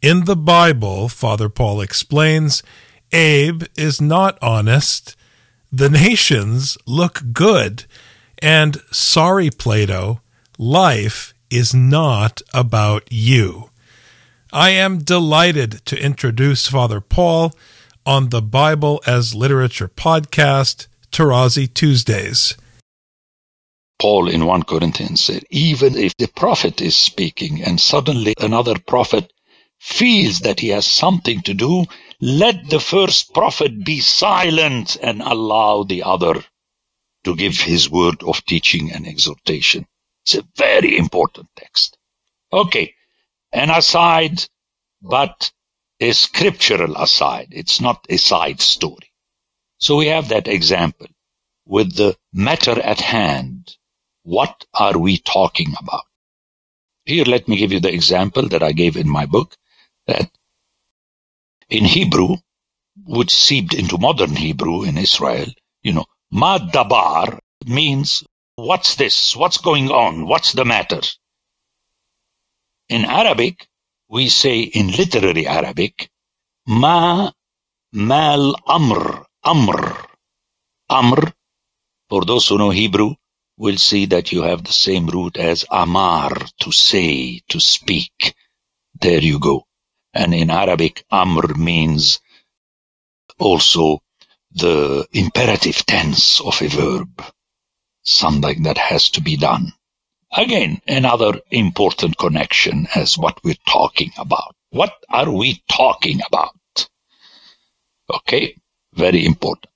In the Bible, Father Paul explains, Abe is not honest, the nations look good, and sorry, Plato, life is not about you. I am delighted to introduce Father Paul on the Bible as Literature podcast, Tarazi Tuesdays. Paul in 1 Corinthians said, even if the prophet is speaking and suddenly another prophet feels that he has something to do, let the first prophet be silent and allow the other to give his word of teaching and exhortation. It's a very important text. Okay, an aside, but a scriptural aside. It's not a side story. So we have that example with the matter at hand. What are we talking about? Here, let me give you the example that I gave in my book that in Hebrew, which seeped into modern Hebrew in Israel, you know, ma dabar means what's this? What's going on? What's the matter? In Arabic, we say in literary Arabic, ma mal amr, amr. Amr, for those who know Hebrew, will see that you have the same root as amar, to say, to speak. There you go. And in Arabic, amr means also the imperative tense of a verb, something that has to be done. Again, another important connection as what we're talking about. What are we talking about? Okay, very important.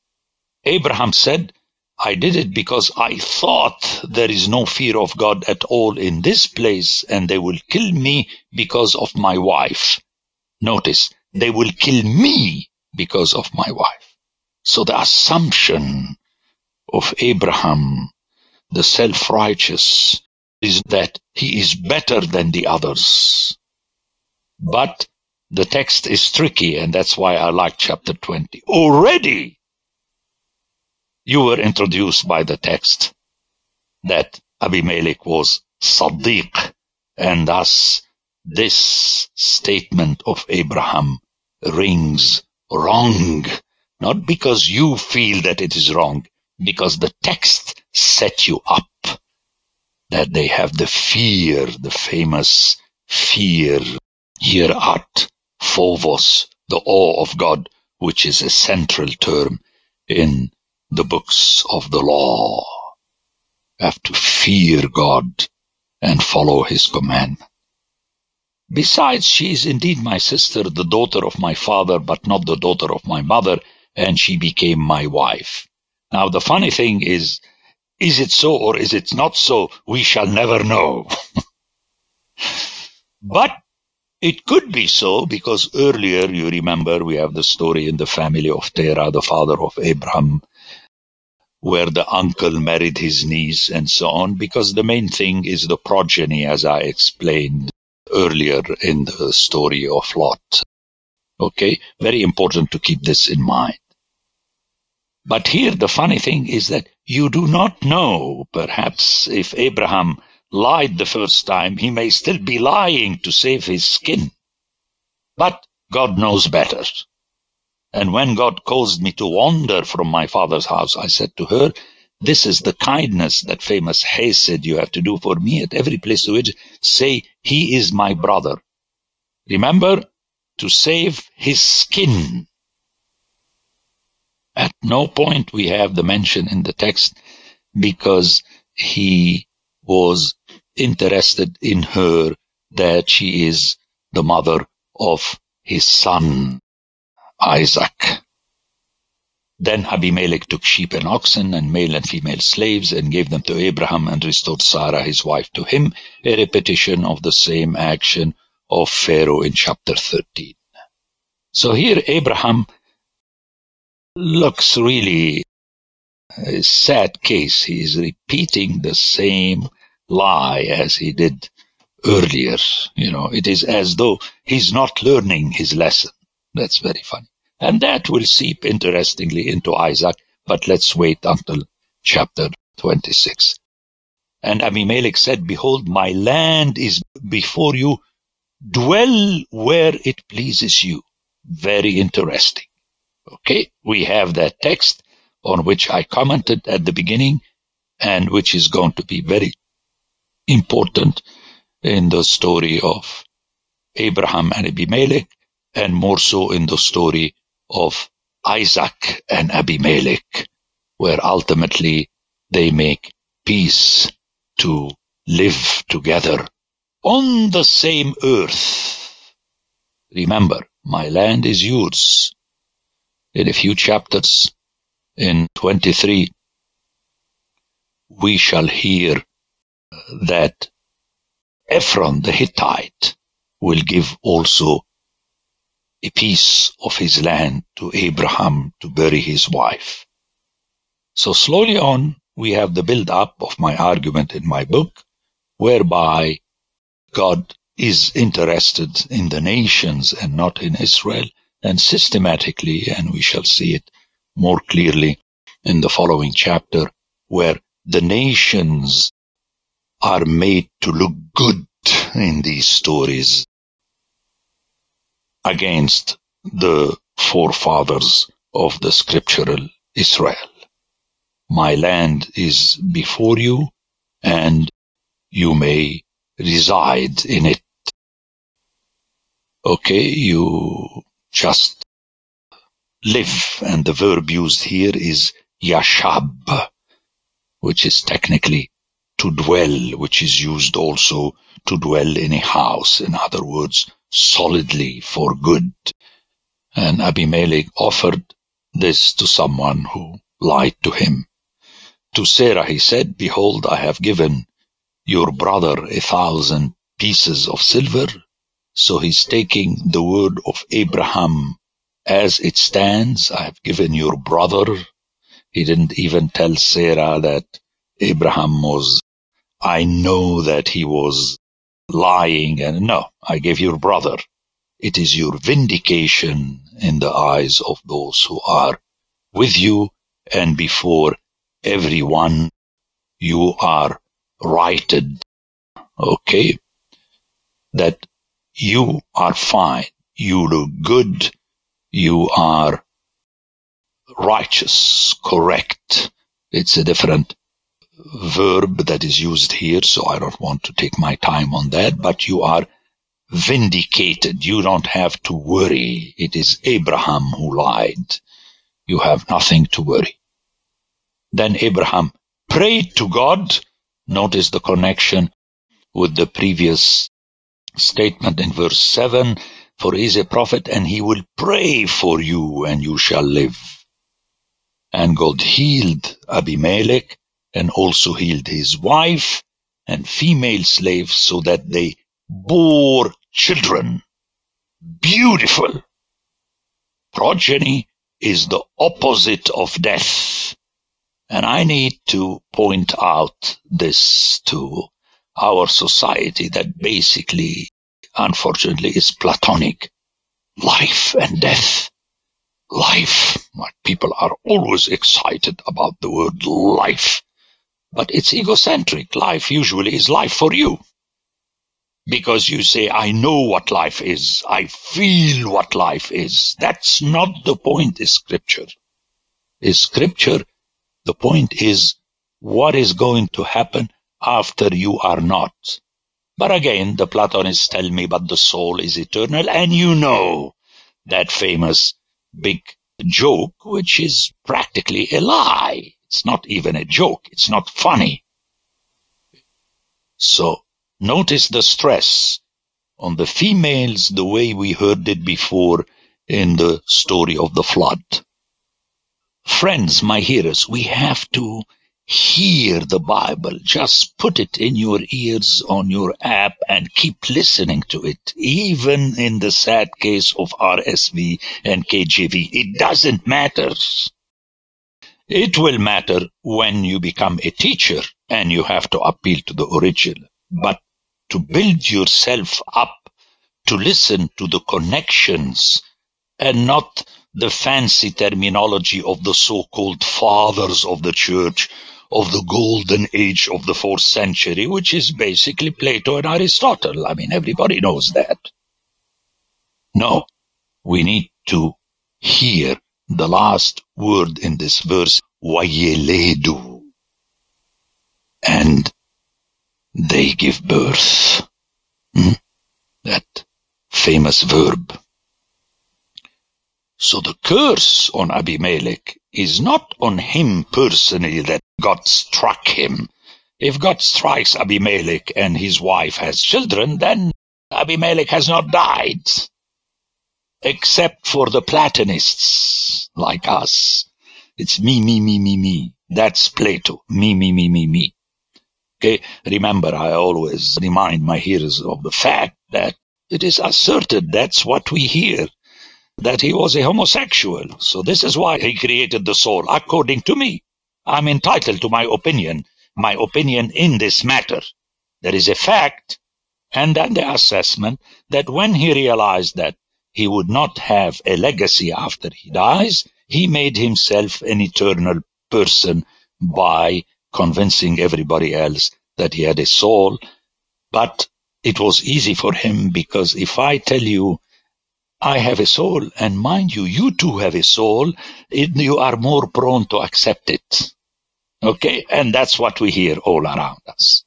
Abraham said, I did it because I thought there is no fear of God at all in this place and they will kill me because of my wife. Notice, they will kill me because of my wife. So the assumption of Abraham, the self-righteous, is that he is better than the others. But the text is tricky, and that's why I like chapter 20. Already, you were introduced by the text that Abimelech was Sadiq, and thus this statement of Abraham rings wrong, not because you feel that it is wrong, because the text set you up that they have the fear, the famous fear, yirat, phobos, the awe of God, which is a central term in the books of the law. Have to fear God and follow his command. Besides, she is indeed my sister, the daughter of my father, but not the daughter of my mother, and she became my wife. Now, the funny thing is, is it so or is it not so? We shall never know. but it could be so because earlier, you remember, we have the story in the family of Terah, the father of Abraham, where the uncle married his niece and so on, because the main thing is the progeny, as I explained earlier in the story of Lot. Okay, very important to keep this in mind. But here the funny thing is that you do not know, perhaps, if Abraham lied the first time, he may still be lying to save his skin. But God knows better. And when God caused me to wander from my father's house, I said to her, this is the kindness, that famous hesed you have to do for me at every place to which say, he is my brother. Remember, to save his skin. At no point we have the mention in the text because he was interested in her that she is the mother of his son, Isaac. Then Abimelech took sheep and oxen and male and female slaves and gave them to Abraham and restored Sarah his wife to him, a repetition of the same action of Pharaoh in chapter 13. So here Abraham looks really a sad case. He is repeating the same lie as he did earlier. You know, it is as though he's not learning his lesson. That's very funny. And that will seep interestingly into Isaac, but let's wait until chapter 26. And Abimelech said, Behold, my land is before you. Dwell where it pleases you. Very interesting. Okay, we have that text on which I commented at the beginning and which is going to be very important in the story of Abraham and Abimelech and more so in the story of Isaac and Abimelech, where ultimately they make peace to live together on the same earth. Remember, my land is yours. In a few chapters, in 23, we shall hear that Ephron the Hittite will give also a piece of his land to Abraham to bury his wife. So slowly on, we have the build up of my argument in my book, whereby God is interested in the nations and not in Israel, and systematically, and we shall see it more clearly in the following chapter, where the nations are made to look good in these stories against the forefathers of the scriptural Israel. My land is before you, and you may reside in it. Okay, you just live, and the verb used here is yashab, which is technically to dwell, which is used also to dwell in a house. In other words, solidly for good. And Abimelech offered this to someone who lied to him. To Sarah he said, Behold, I have given your brother a thousand pieces of silver. So he's taking the word of Abraham as it stands. I have given your brother. He didn't even tell Sarah that Abraham was, I know that he was lying and no, I gave your brother. It is your vindication in the eyes of those who are with you and before everyone you are righted. Okay? That you are fine. You look good. You are righteous, correct. It's a different verb that is used here, so I don't want to take my time on that, but you are vindicated. You don't have to worry. It is Abraham who lied. You have nothing to worry. Then Abraham prayed to God. Notice the connection with the previous statement in verse 7 For he is a prophet, and he will pray for you, and you shall live. And God healed Abimelech and also healed his wife and female slaves so that they bore children. Beautiful. Progeny is the opposite of death. And I need to point out this to our society that basically, unfortunately, is platonic. Life and death. Life. People are always excited about the word life. But it's egocentric. Life usually is life for you. Because you say, I know what life is. I feel what life is. That's not the point is scripture. Is scripture, the point is what is going to happen after you are not. But again, the Platonists tell me, but the soul is eternal. And you know that famous big joke, which is practically a lie. It's not even a joke. It's not funny. So notice the stress on the females the way we heard it before in the story of the flood. Friends, my hearers, we have to hear the Bible. Just put it in your ears on your app and keep listening to it. Even in the sad case of RSV and KJV, it doesn't matter. It will matter when you become a teacher and you have to appeal to the original. But to build yourself up, to listen to the connections and not the fancy terminology of the so-called fathers of the church of the golden age of the fourth century, which is basically Plato and Aristotle. I mean, everybody knows that. No, we need to hear the last word in this verse, Wayeledu. And they give birth. Hmm? That famous verb. So the curse on Abimelech is not on him personally that God struck him. If God strikes Abimelech and his wife has children, then Abimelech has not died. Except for the Platonists like us. It's me, me, me, me, me. That's Plato. Me, me, me, me, me. Okay, remember, I always remind my hearers of the fact that it is asserted that's what we hear that he was a homosexual. So this is why he created the soul, according to me. I'm entitled to my opinion, my opinion in this matter. There is a fact and then the assessment that when he realized that he would not have a legacy after he dies, he made himself an eternal person by convincing everybody else that he had a soul. But it was easy for him because if I tell you I have a soul, and mind you, you too have a soul, it, you are more prone to accept it. Okay, and that's what we hear all around us.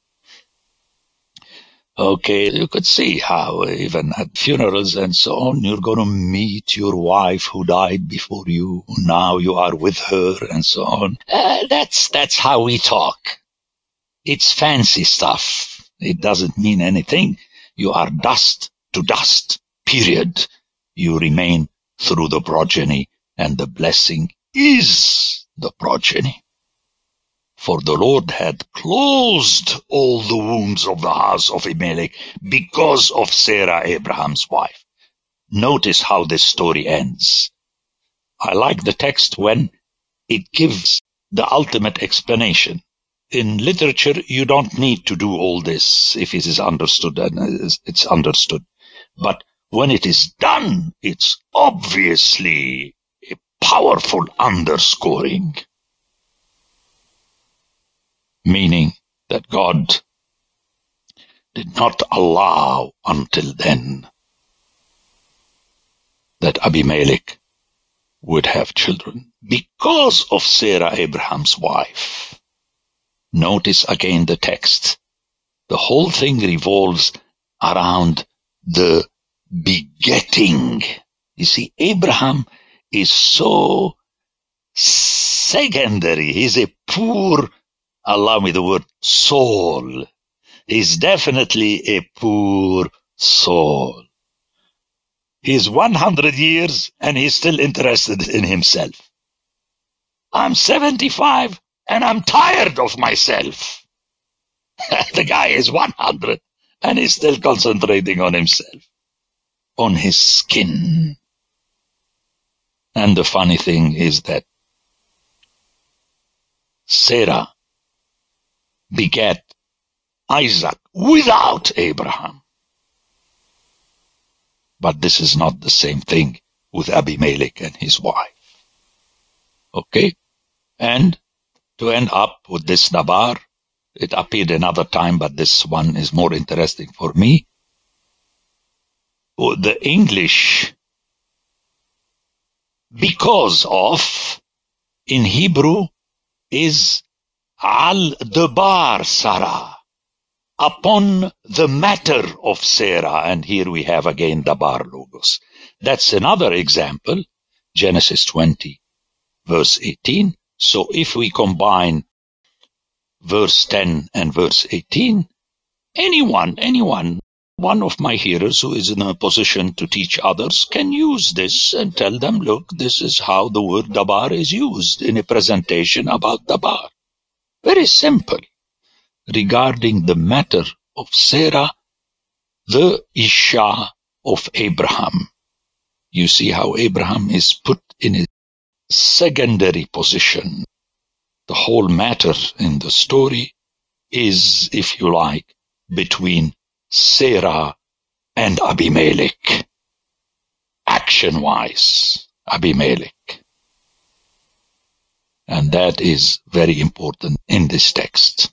Okay, you could see how even at funerals and so on, you're going to meet your wife who died before you. Now you are with her and so on. Uh, that's, that's how we talk. It's fancy stuff. It doesn't mean anything. You are dust to dust, period you remain through the progeny, and the blessing is the progeny. For the Lord had closed all the wombs of the house of Abimelech because of Sarah, Abraham's wife. Notice how this story ends. I like the text when it gives the ultimate explanation. In literature, you don't need to do all this if it is understood and it's understood. But when it is done, it's obviously a powerful underscoring. Meaning that God did not allow until then that Abimelech would have children because of Sarah, Abraham's wife. Notice again the text. The whole thing revolves around the begetting. You see, Abraham is so secondary. He's a poor, allow me the word, soul. He's definitely a poor soul. He's 100 years and he's still interested in himself. I'm 75 and I'm tired of myself. the guy is 100 and he's still concentrating on himself on his skin. And the funny thing is that Sarah begat Isaac without Abraham. But this is not the same thing with Abimelech and his wife. Okay? And to end up with this dabar, it appeared another time, but this one is more interesting for me oh, the English because of in Hebrew is al debar Sarah upon the matter of Sarah and here we have again dabar logos that's another example Genesis 20 verse 18 so if we combine verse 10 and verse 18 anyone anyone one of my hearers who is in a position to teach others can use this and tell them, look, this is how the word dabar is used in a presentation about dabar. Very simple. Regarding the matter of Sarah, the Isha of Abraham. You see how Abraham is put in a secondary position. The whole matter in the story is, if you like, between Sarah and Abimelech. Action wise, Abimelech. And that is very important in this text.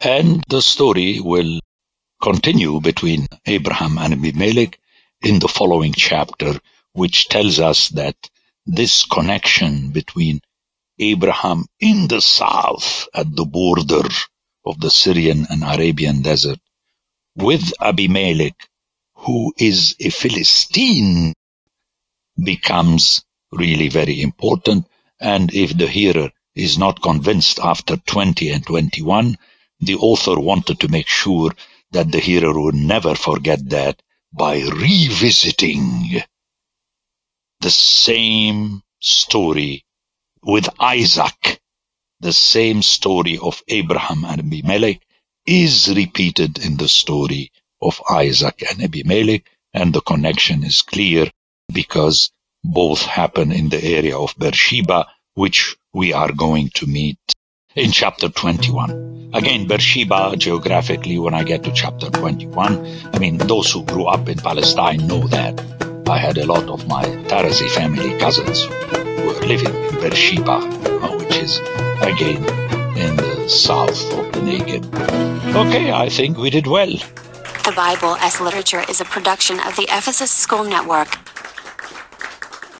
And the story will continue between Abraham and Abimelech in the following chapter, which tells us that this connection between Abraham in the south at the border of the Syrian and Arabian desert with Abimelech, who is a Philistine, becomes really very important. And if the hearer is not convinced after 20 and 21, the author wanted to make sure that the hearer would never forget that by revisiting the same story with Isaac. The same story of Abraham and Abimelech is repeated in the story of Isaac and Abimelech, and the connection is clear because both happen in the area of Beersheba, which we are going to meet in chapter 21. Again, Beersheba, geographically, when I get to chapter 21, I mean, those who grew up in Palestine know that. I had a lot of my Tarazi family cousins who were living in Beersheba, uh, which is, again, in the south of the Negev. Okay, I think we did well. The Bible as Literature is a production of the Ephesus School Network.